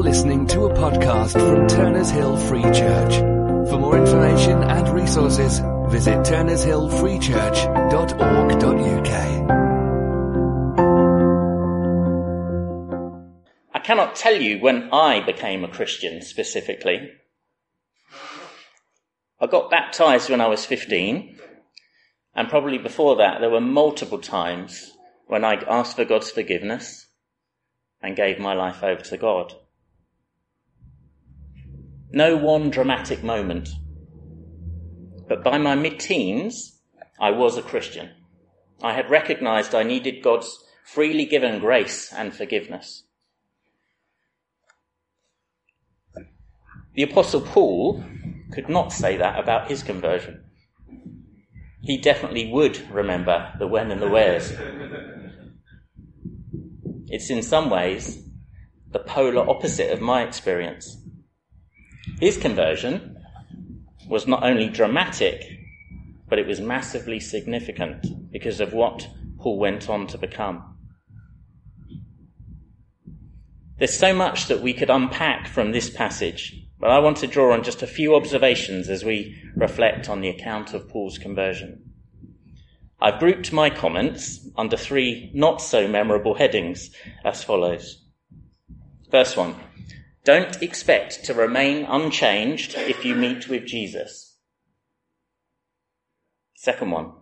You're listening to a podcast from Turners Hill Free Church. For more information and resources, visit turnershillfreechurch.org.uk. I cannot tell you when I became a Christian specifically. I got baptized when I was 15, and probably before that, there were multiple times when I asked for God's forgiveness and gave my life over to God. No one dramatic moment. But by my mid teens, I was a Christian. I had recognized I needed God's freely given grace and forgiveness. The Apostle Paul could not say that about his conversion. He definitely would remember the when and the wheres. It's in some ways the polar opposite of my experience. His conversion was not only dramatic, but it was massively significant because of what Paul went on to become. There's so much that we could unpack from this passage, but I want to draw on just a few observations as we reflect on the account of Paul's conversion. I've grouped my comments under three not so memorable headings as follows. First one, don't expect to remain unchanged if you meet with Jesus. Second one,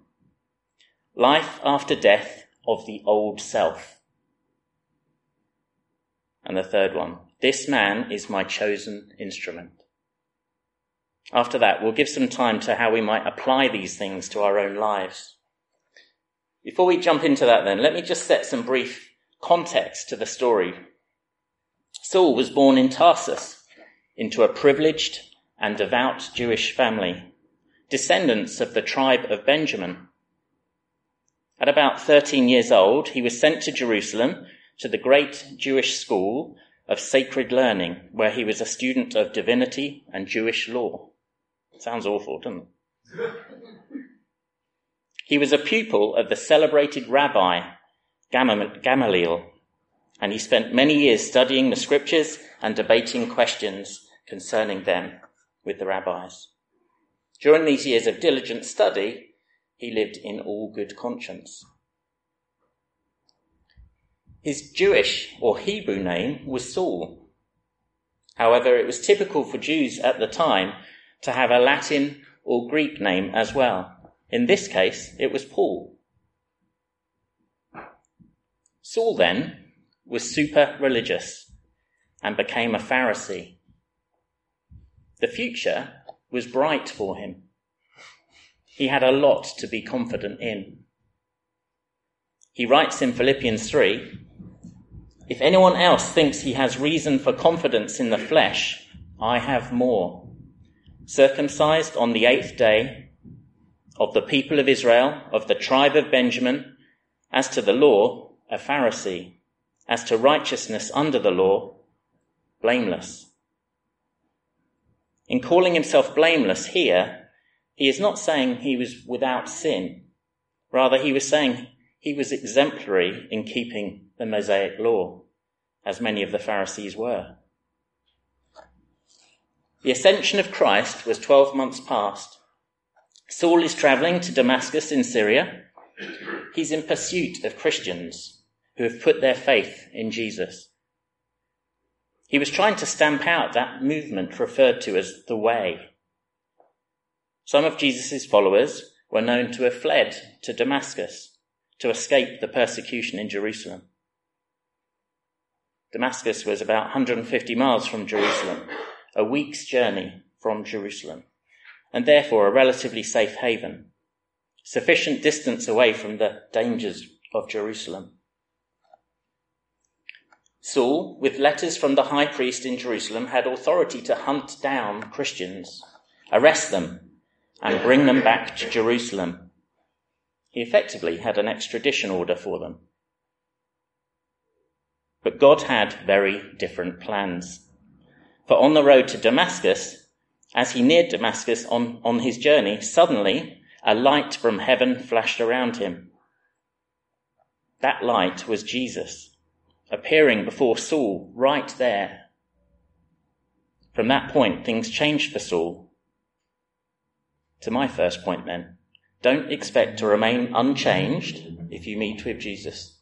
life after death of the old self. And the third one, this man is my chosen instrument. After that, we'll give some time to how we might apply these things to our own lives. Before we jump into that then, let me just set some brief context to the story Saul was born in Tarsus into a privileged and devout Jewish family, descendants of the tribe of Benjamin. At about 13 years old, he was sent to Jerusalem to the great Jewish school of sacred learning, where he was a student of divinity and Jewish law. Sounds awful, doesn't it? he was a pupil of the celebrated rabbi Gamaliel, and he spent many years studying the scriptures and debating questions concerning them with the rabbis. During these years of diligent study, he lived in all good conscience. His Jewish or Hebrew name was Saul. However, it was typical for Jews at the time to have a Latin or Greek name as well. In this case, it was Paul. Saul then was super religious and became a Pharisee. The future was bright for him. He had a lot to be confident in. He writes in Philippians 3 If anyone else thinks he has reason for confidence in the flesh, I have more. Circumcised on the eighth day, of the people of Israel, of the tribe of Benjamin, as to the law, a Pharisee as to righteousness under the law, blameless. In calling himself blameless here, he is not saying he was without sin. Rather, he was saying he was exemplary in keeping the Mosaic law, as many of the Pharisees were. The ascension of Christ was 12 months past. Saul is traveling to Damascus in Syria. He's in pursuit of Christians who have put their faith in Jesus. He was trying to stamp out that movement referred to as the way. Some of Jesus' followers were known to have fled to Damascus to escape the persecution in Jerusalem. Damascus was about 150 miles from Jerusalem, a week's journey from Jerusalem, and therefore a relatively safe haven, sufficient distance away from the dangers of Jerusalem. Saul, with letters from the high priest in Jerusalem, had authority to hunt down Christians, arrest them, and bring them back to Jerusalem. He effectively had an extradition order for them. But God had very different plans. For on the road to Damascus, as he neared Damascus on, on his journey, suddenly a light from heaven flashed around him. That light was Jesus appearing before Saul right there From that point, things changed for Saul. To my first point then, don't expect to remain unchanged if you meet with Jesus.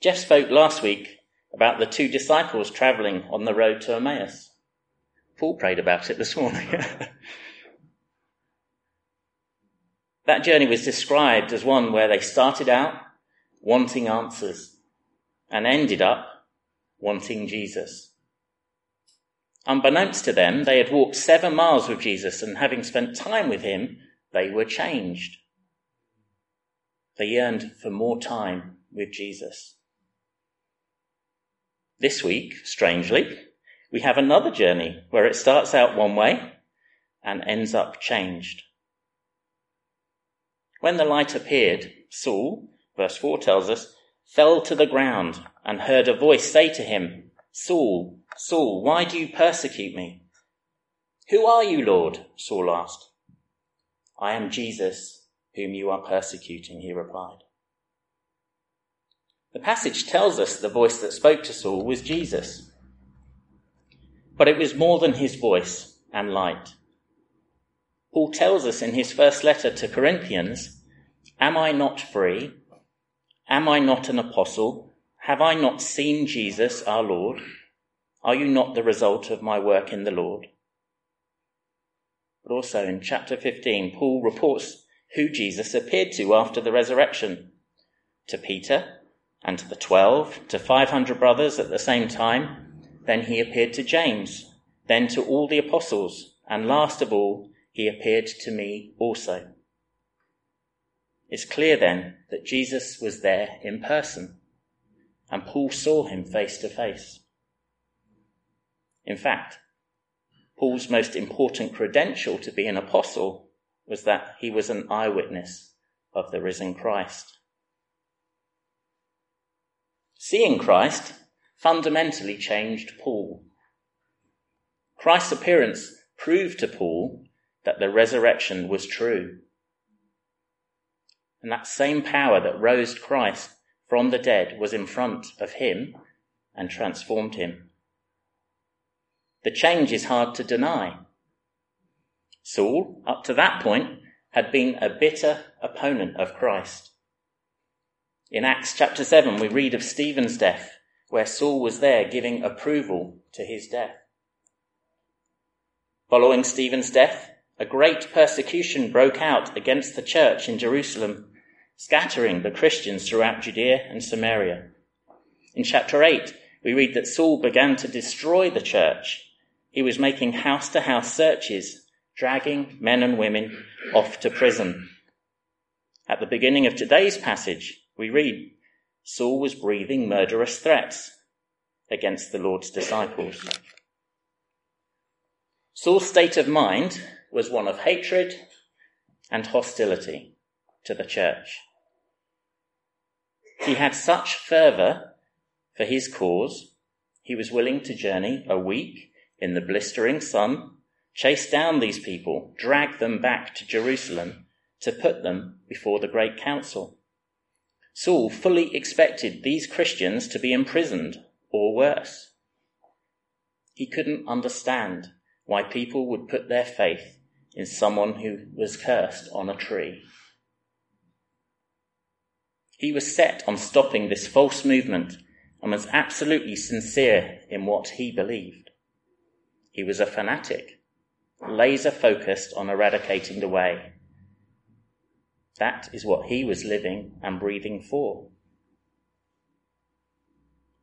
Jeff spoke last week about the two disciples travelling on the road to Emmaus. Paul prayed about it this morning. that journey was described as one where they started out wanting answers and ended up wanting Jesus. Unbeknownst to them, they had walked seven miles with Jesus, and having spent time with him, they were changed. They yearned for more time with Jesus. This week, strangely, we have another journey where it starts out one way and ends up changed. When the light appeared, Saul, verse 4 tells us, fell to the ground and heard a voice say to him, Saul, Saul, why do you persecute me? Who are you, Lord? Saul asked. I am Jesus, whom you are persecuting, he replied. The passage tells us the voice that spoke to Saul was Jesus. But it was more than his voice and light. Paul tells us in his first letter to Corinthians, Am I not free? Am I not an apostle? Have I not seen Jesus our Lord? Are you not the result of my work in the Lord? But also in chapter 15, Paul reports who Jesus appeared to after the resurrection to Peter and to the twelve, to 500 brothers at the same time. Then he appeared to James, then to all the apostles, and last of all, he appeared to me also. It's clear then that Jesus was there in person and Paul saw him face to face. In fact, Paul's most important credential to be an apostle was that he was an eyewitness of the risen Christ. Seeing Christ fundamentally changed Paul. Christ's appearance proved to Paul that the resurrection was true. And that same power that rose Christ from the dead was in front of him and transformed him. The change is hard to deny. Saul, up to that point, had been a bitter opponent of Christ. In Acts chapter 7, we read of Stephen's death, where Saul was there giving approval to his death. Following Stephen's death, a great persecution broke out against the church in Jerusalem scattering the Christians throughout Judea and Samaria. In chapter 8, we read that Saul began to destroy the church. He was making house to house searches, dragging men and women off to prison. At the beginning of today's passage, we read Saul was breathing murderous threats against the Lord's disciples. Saul's state of mind was one of hatred and hostility to the church. He had such fervour for his cause, he was willing to journey a week in the blistering sun, chase down these people, drag them back to Jerusalem to put them before the great council. Saul fully expected these Christians to be imprisoned or worse. He couldn't understand why people would put their faith in someone who was cursed on a tree. He was set on stopping this false movement and was absolutely sincere in what he believed. He was a fanatic, laser focused on eradicating the way. That is what he was living and breathing for.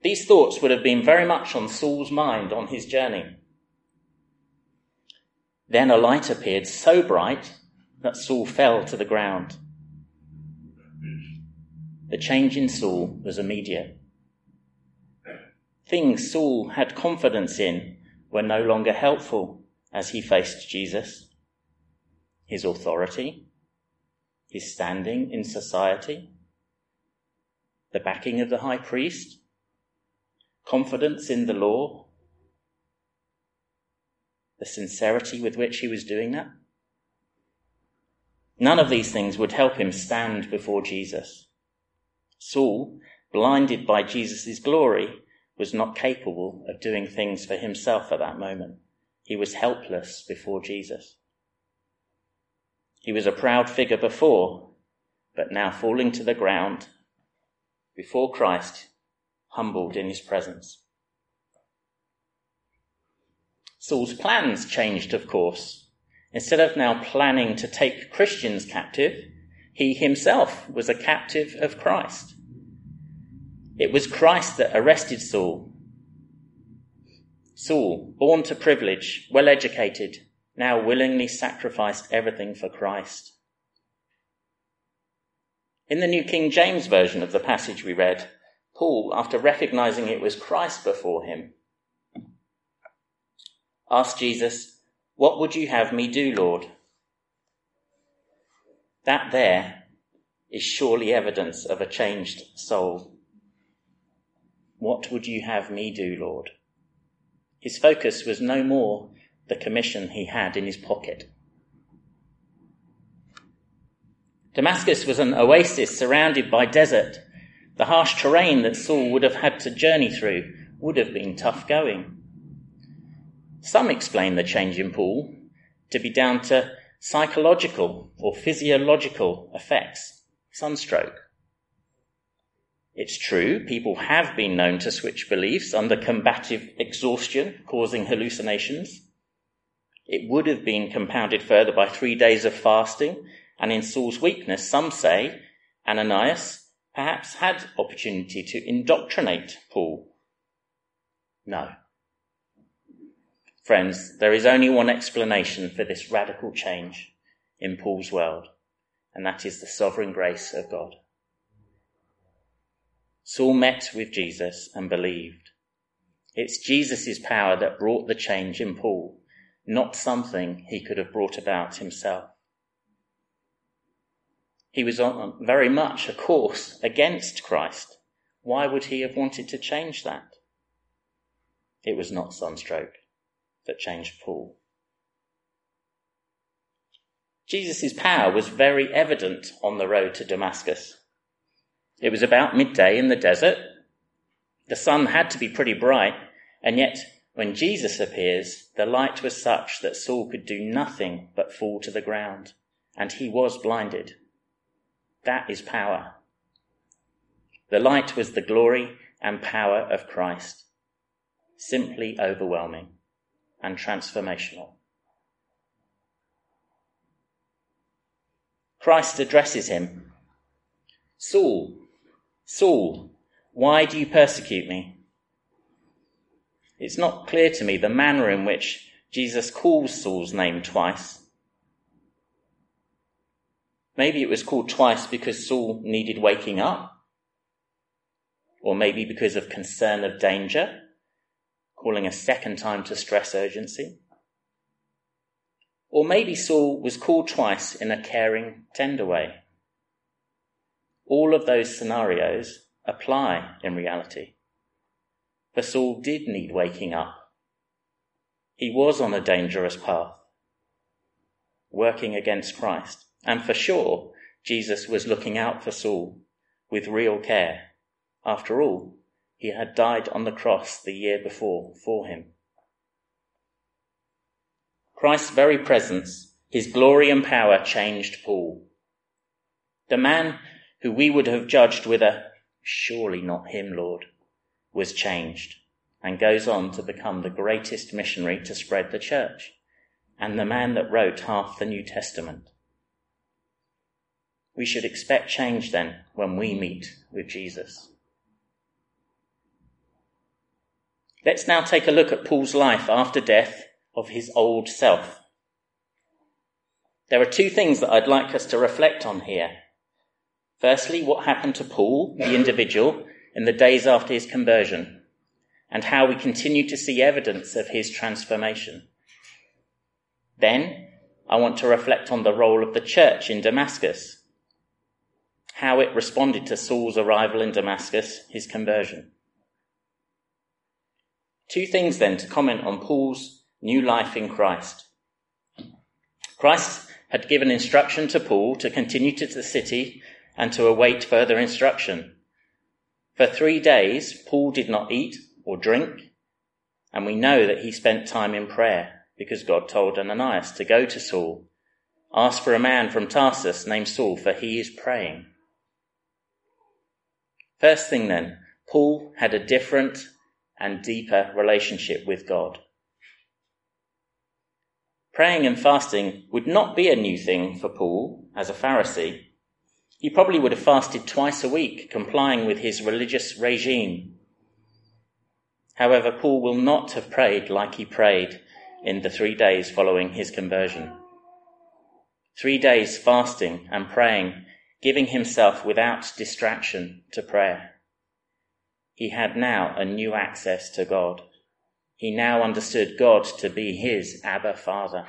These thoughts would have been very much on Saul's mind on his journey. Then a light appeared so bright that Saul fell to the ground. The change in Saul was immediate. Things Saul had confidence in were no longer helpful as he faced Jesus. His authority, his standing in society, the backing of the high priest, confidence in the law, the sincerity with which he was doing that. None of these things would help him stand before Jesus. Saul, blinded by Jesus' glory, was not capable of doing things for himself at that moment. He was helpless before Jesus. He was a proud figure before, but now falling to the ground before Christ, humbled in his presence. Saul's plans changed, of course. Instead of now planning to take Christians captive, he himself was a captive of Christ. It was Christ that arrested Saul. Saul, born to privilege, well educated, now willingly sacrificed everything for Christ. In the New King James Version of the passage we read, Paul, after recognizing it was Christ before him, asked Jesus, What would you have me do, Lord? That there is surely evidence of a changed soul. What would you have me do, Lord? His focus was no more the commission he had in his pocket. Damascus was an oasis surrounded by desert. The harsh terrain that Saul would have had to journey through would have been tough going. Some explain the change in Paul to be down to psychological or physiological effects, sunstroke. It's true, people have been known to switch beliefs under combative exhaustion, causing hallucinations. It would have been compounded further by three days of fasting and in Saul's weakness, some say Ananias perhaps had opportunity to indoctrinate Paul. No. Friends, there is only one explanation for this radical change in Paul's world, and that is the sovereign grace of God. Saul met with Jesus and believed. It's Jesus' power that brought the change in Paul, not something he could have brought about himself. He was on very much a course against Christ. Why would he have wanted to change that? It was not sunstroke that changed Paul. Jesus' power was very evident on the road to Damascus. It was about midday in the desert. The sun had to be pretty bright, and yet when Jesus appears, the light was such that Saul could do nothing but fall to the ground, and he was blinded. That is power. The light was the glory and power of Christ, simply overwhelming and transformational. Christ addresses him Saul, Saul, why do you persecute me? It's not clear to me the manner in which Jesus calls Saul's name twice. Maybe it was called twice because Saul needed waking up, or maybe because of concern of danger, calling a second time to stress urgency. Or maybe Saul was called twice in a caring, tender way. All of those scenarios apply in reality. For Saul did need waking up. He was on a dangerous path, working against Christ. And for sure, Jesus was looking out for Saul with real care. After all, he had died on the cross the year before for him. Christ's very presence, his glory and power changed Paul. The man who we would have judged with a surely not him, Lord, was changed and goes on to become the greatest missionary to spread the church and the man that wrote half the New Testament. We should expect change then when we meet with Jesus. Let's now take a look at Paul's life after death of his old self. There are two things that I'd like us to reflect on here. Firstly, what happened to Paul, the individual, in the days after his conversion, and how we continue to see evidence of his transformation. Then, I want to reflect on the role of the church in Damascus how it responded to Saul's arrival in Damascus, his conversion. Two things then to comment on Paul's new life in Christ. Christ had given instruction to Paul to continue to the city and to await further instruction. For three days, Paul did not eat or drink, and we know that he spent time in prayer because God told Ananias to go to Saul, ask for a man from Tarsus named Saul, for he is praying. First thing then, Paul had a different and deeper relationship with God. Praying and fasting would not be a new thing for Paul as a Pharisee. He probably would have fasted twice a week, complying with his religious regime. However, Paul will not have prayed like he prayed in the three days following his conversion. Three days fasting and praying, giving himself without distraction to prayer. He had now a new access to God. He now understood God to be his Abba Father.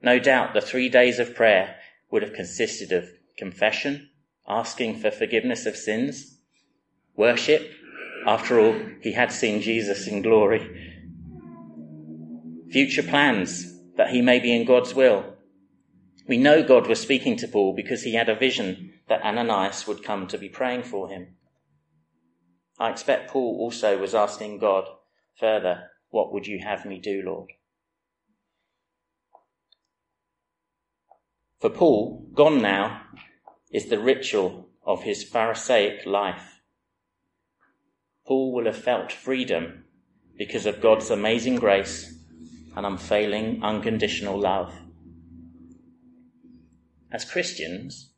No doubt the three days of prayer would have consisted of confession, asking for forgiveness of sins, worship, after all, he had seen Jesus in glory, future plans that he may be in God's will. We know God was speaking to Paul because he had a vision that Ananias would come to be praying for him. I expect Paul also was asking God further, What would you have me do, Lord? For Paul, gone now is the ritual of his Pharisaic life. Paul will have felt freedom because of God's amazing grace and unfailing, unconditional love. As Christians,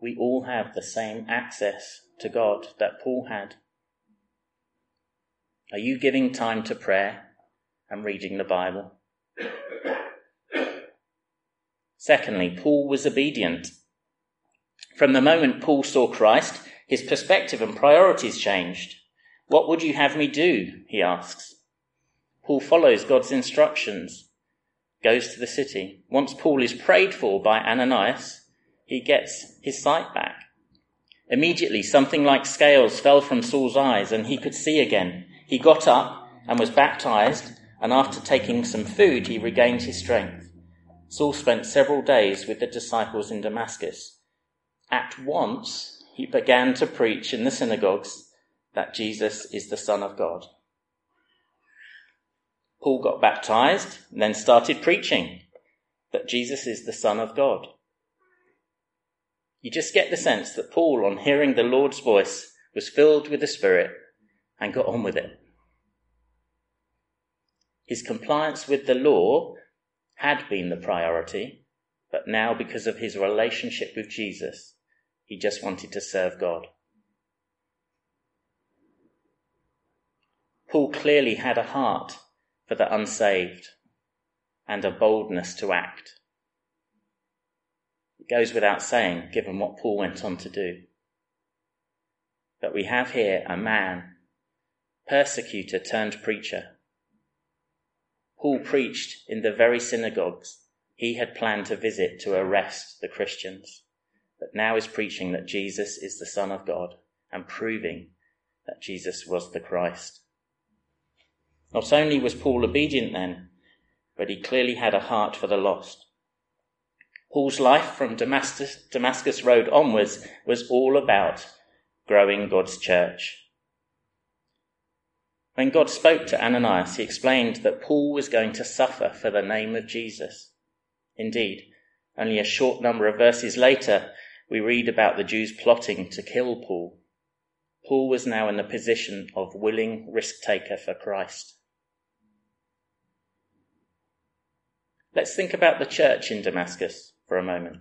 we all have the same access to God that Paul had. Are you giving time to prayer and reading the Bible? Secondly, Paul was obedient. From the moment Paul saw Christ, his perspective and priorities changed. What would you have me do? he asks. Paul follows God's instructions, goes to the city. Once Paul is prayed for by Ananias, he gets his sight back. Immediately, something like scales fell from Saul's eyes and he could see again. He got up and was baptized, and after taking some food, he regained his strength. Saul spent several days with the disciples in Damascus. At once, he began to preach in the synagogues that Jesus is the Son of God. Paul got baptized and then started preaching that Jesus is the Son of God. You just get the sense that Paul, on hearing the Lord's voice, was filled with the Spirit and got on with it. His compliance with the law had been the priority, but now, because of his relationship with Jesus, he just wanted to serve God. Paul clearly had a heart for the unsaved and a boldness to act. It goes without saying, given what Paul went on to do. But we have here a man, persecutor turned preacher, Paul preached in the very synagogues he had planned to visit to arrest the Christians, but now is preaching that Jesus is the Son of God and proving that Jesus was the Christ. Not only was Paul obedient then, but he clearly had a heart for the lost. Paul's life from Damascus, Damascus Road onwards was all about growing God's church. When God spoke to Ananias, he explained that Paul was going to suffer for the name of Jesus. Indeed, only a short number of verses later, we read about the Jews plotting to kill Paul. Paul was now in the position of willing risk taker for Christ. Let's think about the church in Damascus for a moment.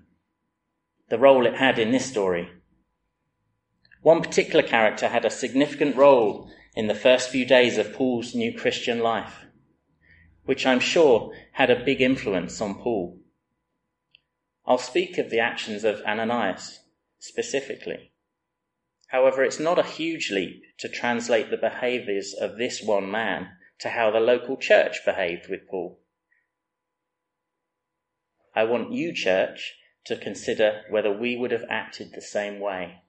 The role it had in this story. One particular character had a significant role in the first few days of Paul's new Christian life, which I'm sure had a big influence on Paul. I'll speak of the actions of Ananias specifically. However, it's not a huge leap to translate the behaviors of this one man to how the local church behaved with Paul. I want you, church, to consider whether we would have acted the same way,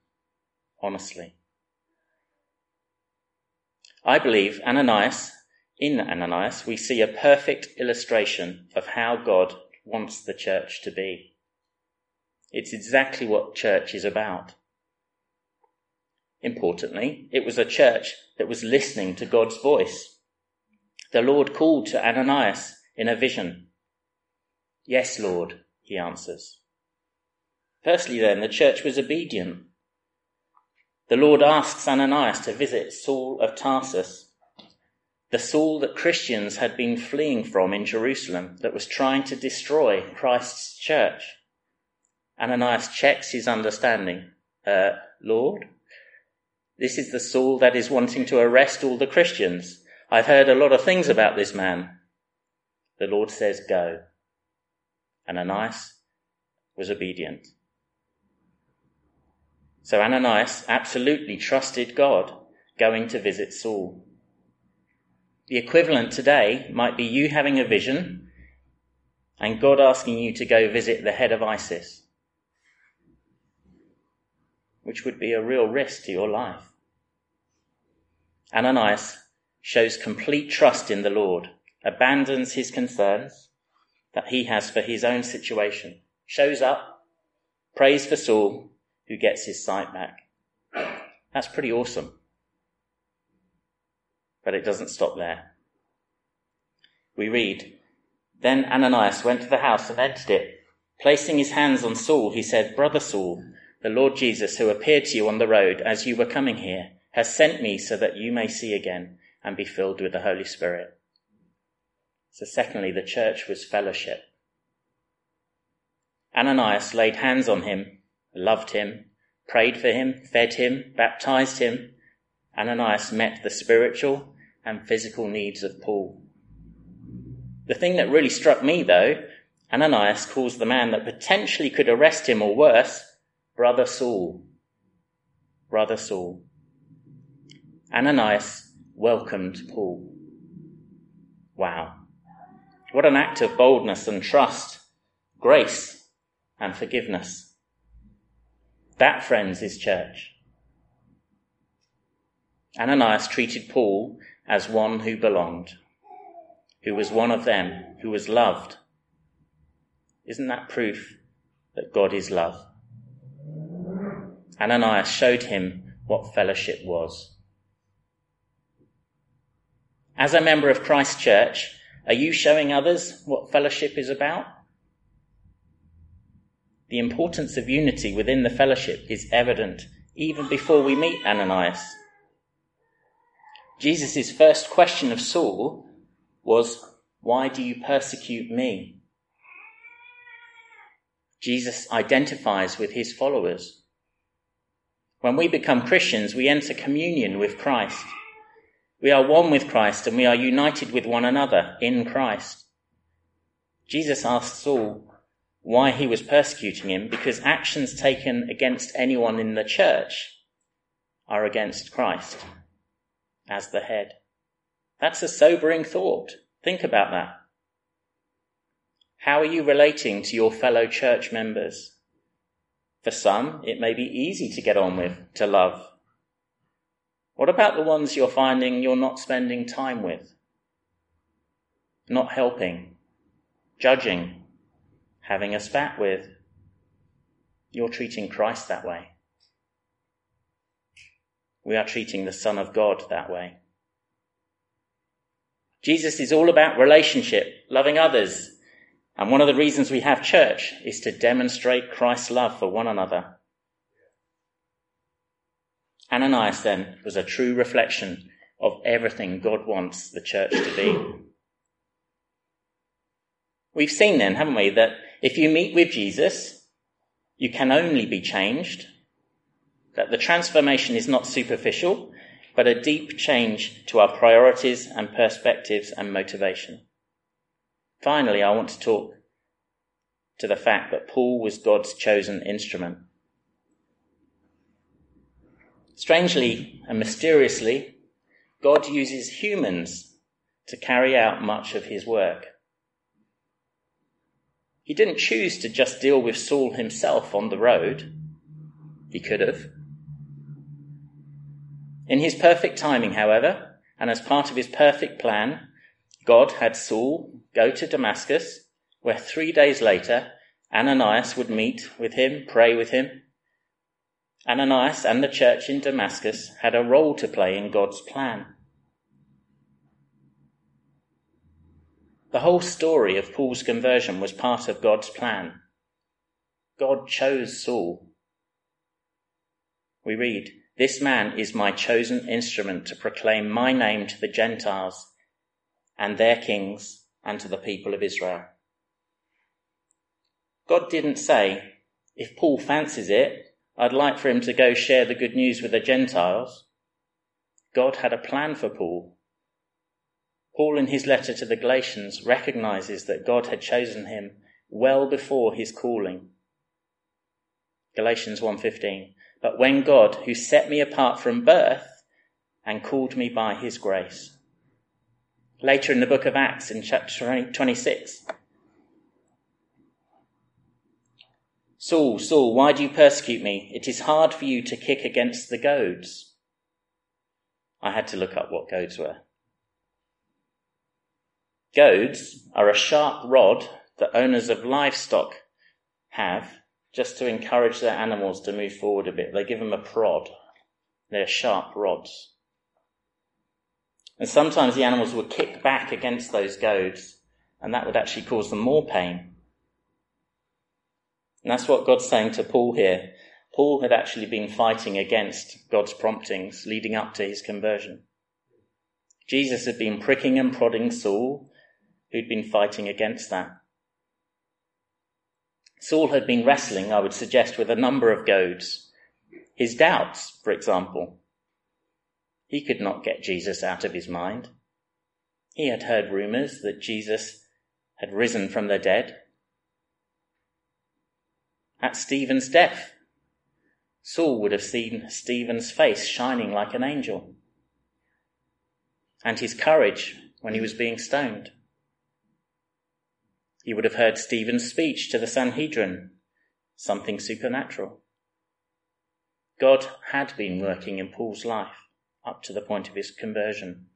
honestly. I believe Ananias, in Ananias, we see a perfect illustration of how God wants the church to be. It's exactly what church is about. Importantly, it was a church that was listening to God's voice. The Lord called to Ananias in a vision. Yes, Lord, he answers. Firstly, then, the church was obedient. The Lord asks Ananias to visit Saul of Tarsus, the Saul that Christians had been fleeing from in Jerusalem that was trying to destroy Christ's church. Ananias checks his understanding. Uh, Lord, this is the Saul that is wanting to arrest all the Christians. I've heard a lot of things about this man. The Lord says, Go. Ananias was obedient. So Ananias absolutely trusted God going to visit Saul. The equivalent today might be you having a vision and God asking you to go visit the head of ISIS, which would be a real risk to your life. Ananias shows complete trust in the Lord, abandons his concerns that he has for his own situation, shows up, prays for Saul, who gets his sight back. That's pretty awesome. But it doesn't stop there. We read, Then Ananias went to the house and entered it. Placing his hands on Saul, he said, Brother Saul, the Lord Jesus, who appeared to you on the road as you were coming here, has sent me so that you may see again and be filled with the Holy Spirit. So secondly, the church was fellowship. Ananias laid hands on him, loved him, prayed for him, fed him, baptized him. Ananias met the spiritual and physical needs of Paul. The thing that really struck me though, Ananias calls the man that potentially could arrest him or worse, Brother Saul. Brother Saul. Ananias welcomed Paul. Wow. What an act of boldness and trust, grace and forgiveness. That, friends, is church. Ananias treated Paul as one who belonged, who was one of them, who was loved. Isn't that proof that God is love? Ananias showed him what fellowship was. As a member of Christ Church, are you showing others what fellowship is about? The importance of unity within the fellowship is evident even before we meet Ananias. Jesus' first question of Saul was, Why do you persecute me? Jesus identifies with his followers. When we become Christians, we enter communion with Christ. We are one with Christ and we are united with one another in Christ. Jesus asked Saul why he was persecuting him because actions taken against anyone in the church are against Christ as the head. That's a sobering thought. Think about that. How are you relating to your fellow church members? For some, it may be easy to get on with, to love. What about the ones you're finding you're not spending time with? Not helping, judging, having a spat with? You're treating Christ that way. We are treating the Son of God that way. Jesus is all about relationship, loving others. And one of the reasons we have church is to demonstrate Christ's love for one another. Ananias then was a true reflection of everything God wants the church to be. We've seen then, haven't we, that if you meet with Jesus, you can only be changed, that the transformation is not superficial, but a deep change to our priorities and perspectives and motivation. Finally, I want to talk to the fact that Paul was God's chosen instrument. Strangely and mysteriously, God uses humans to carry out much of his work. He didn't choose to just deal with Saul himself on the road. He could have. In his perfect timing, however, and as part of his perfect plan, God had Saul go to Damascus, where three days later Ananias would meet with him, pray with him, Ananias and the church in Damascus had a role to play in God's plan. The whole story of Paul's conversion was part of God's plan. God chose Saul. We read, This man is my chosen instrument to proclaim my name to the Gentiles and their kings and to the people of Israel. God didn't say, if Paul fancies it, I'd like for him to go share the good news with the Gentiles. God had a plan for Paul. Paul, in his letter to the Galatians, recognizes that God had chosen him well before his calling. Galatians 1:15 But when God who set me apart from birth and called me by his grace. Later in the book of Acts in chapter 26 Saul Saul why do you persecute me? It is hard for you to kick against the goads. I had to look up what goads were Goads are a sharp rod that owners of livestock have just to encourage their animals to move forward a bit. They give them a prod. They're sharp rods. And sometimes the animals would kick back against those goads, and that would actually cause them more pain. And that's what God's saying to Paul here. Paul had actually been fighting against God's promptings leading up to his conversion. Jesus had been pricking and prodding Saul, who'd been fighting against that. Saul had been wrestling, I would suggest, with a number of goads. His doubts, for example. He could not get Jesus out of his mind. He had heard rumors that Jesus had risen from the dead. At Stephen's death, Saul would have seen Stephen's face shining like an angel, and his courage when he was being stoned. He would have heard Stephen's speech to the Sanhedrin, something supernatural. God had been working in Paul's life up to the point of his conversion.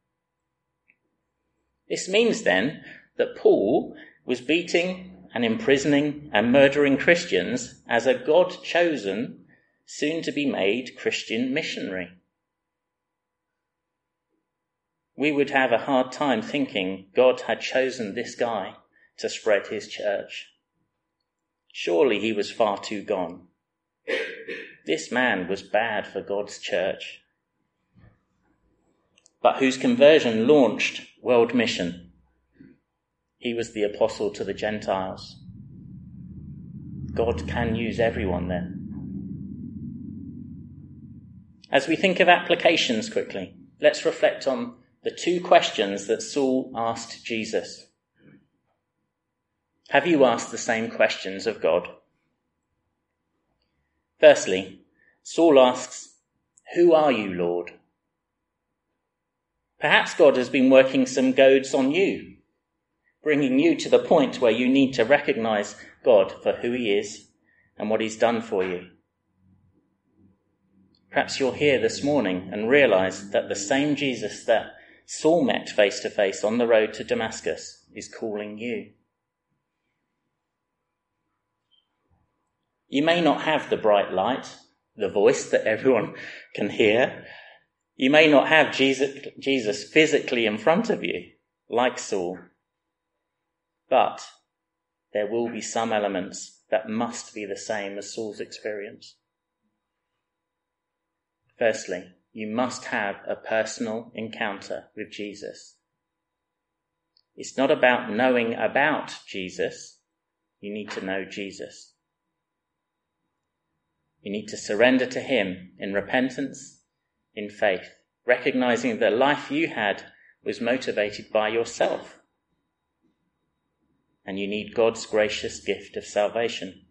This means then that Paul was beating and imprisoning and murdering Christians as a God chosen, soon to be made Christian missionary. We would have a hard time thinking God had chosen this guy to spread his church. Surely he was far too gone. This man was bad for God's church, but whose conversion launched world mission. He was the apostle to the Gentiles. God can use everyone then. As we think of applications quickly, let's reflect on the two questions that Saul asked Jesus. Have you asked the same questions of God? Firstly, Saul asks, Who are you, Lord? Perhaps God has been working some goads on you, bringing you to the point where you need to recognize God for who He is and what He's done for you. Perhaps you're here this morning and realize that the same Jesus that Saul met face to face on the road to Damascus is calling you. You may not have the bright light, the voice that everyone can hear. You may not have Jesus, Jesus physically in front of you, like Saul. But there will be some elements that must be the same as Saul's experience. Firstly, you must have a personal encounter with Jesus. It's not about knowing about Jesus. You need to know Jesus. You need to surrender to Him in repentance, in faith, recognizing that the life you had was motivated by yourself. And you need God's gracious gift of salvation.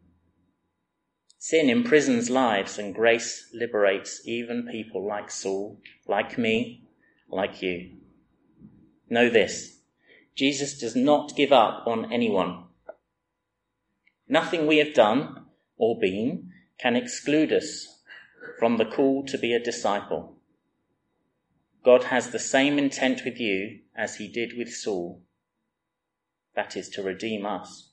Sin imprisons lives and grace liberates even people like Saul, like me, like you. Know this. Jesus does not give up on anyone. Nothing we have done or been can exclude us from the call to be a disciple. God has the same intent with you as he did with Saul. That is to redeem us.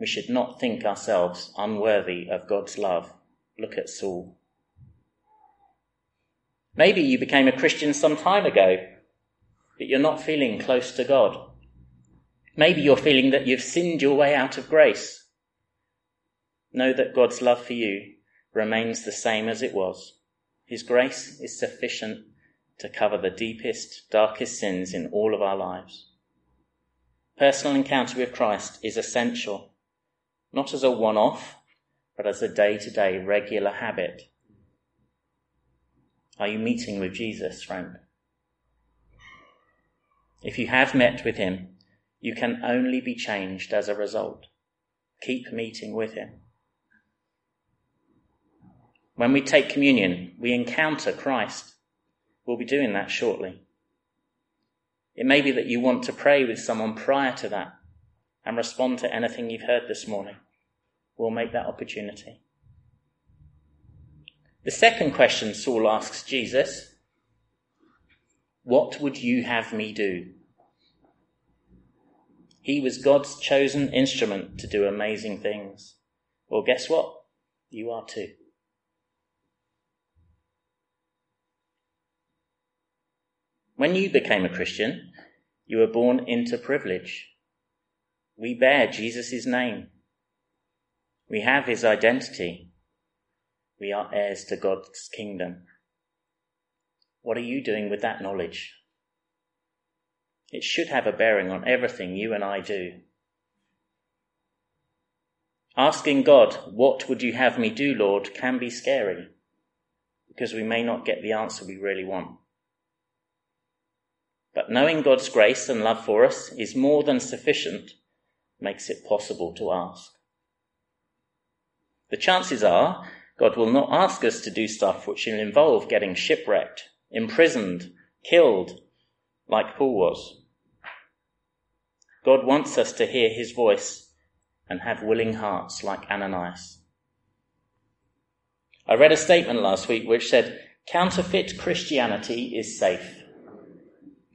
We should not think ourselves unworthy of God's love Look at Saul. Maybe you became a Christian some time ago, but you're not feeling close to God. Maybe you're feeling that you've sinned your way out of grace. Know that God's love for you remains the same as it was. His grace is sufficient to cover the deepest, darkest sins in all of our lives. Personal encounter with Christ is essential, not as a one off, but as a day to day regular habit. Are you meeting with Jesus, friend? If you have met with him, you can only be changed as a result. Keep meeting with him. When we take communion, we encounter Christ. We'll be doing that shortly. It may be that you want to pray with someone prior to that and respond to anything you've heard this morning. We'll make that opportunity. The second question Saul asks Jesus What would you have me do? He was God's chosen instrument to do amazing things. Well, guess what? You are too. When you became a Christian, you were born into privilege. We bear Jesus' name. We have his identity. We are heirs to God's kingdom. What are you doing with that knowledge? It should have a bearing on everything you and I do. Asking God, What would you have me do, Lord, can be scary because we may not get the answer we really want. But knowing God's grace and love for us is more than sufficient, makes it possible to ask. The chances are God will not ask us to do stuff which will involve getting shipwrecked, imprisoned, killed, like Paul was. God wants us to hear his voice and have willing hearts like Ananias. I read a statement last week which said, counterfeit Christianity is safe.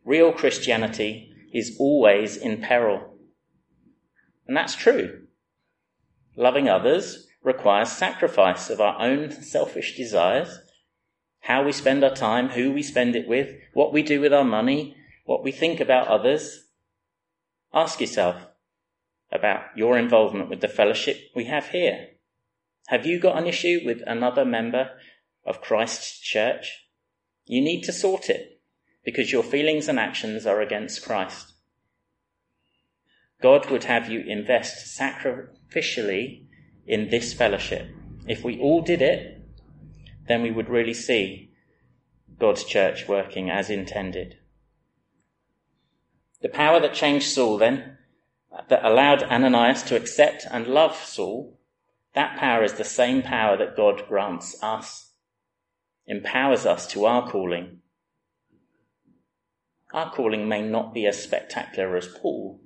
Real Christianity is always in peril. And that's true. Loving others requires sacrifice of our own selfish desires, how we spend our time, who we spend it with, what we do with our money, what we think about others. Ask yourself about your involvement with the fellowship we have here. Have you got an issue with another member of Christ's church? You need to sort it because your feelings and actions are against Christ. God would have you invest sacrificially in this fellowship. If we all did it, then we would really see God's church working as intended. The power that changed Saul then, that allowed Ananias to accept and love Saul, that power is the same power that God grants us, empowers us to our calling. Our calling may not be as spectacular as Paul,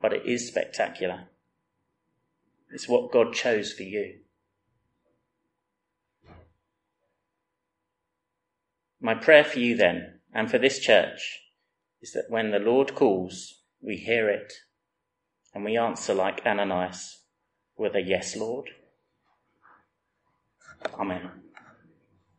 but it is spectacular. It's what God chose for you. My prayer for you then, and for this church, is that when the Lord calls, we hear it and we answer like Ananias with a yes, Lord. Amen.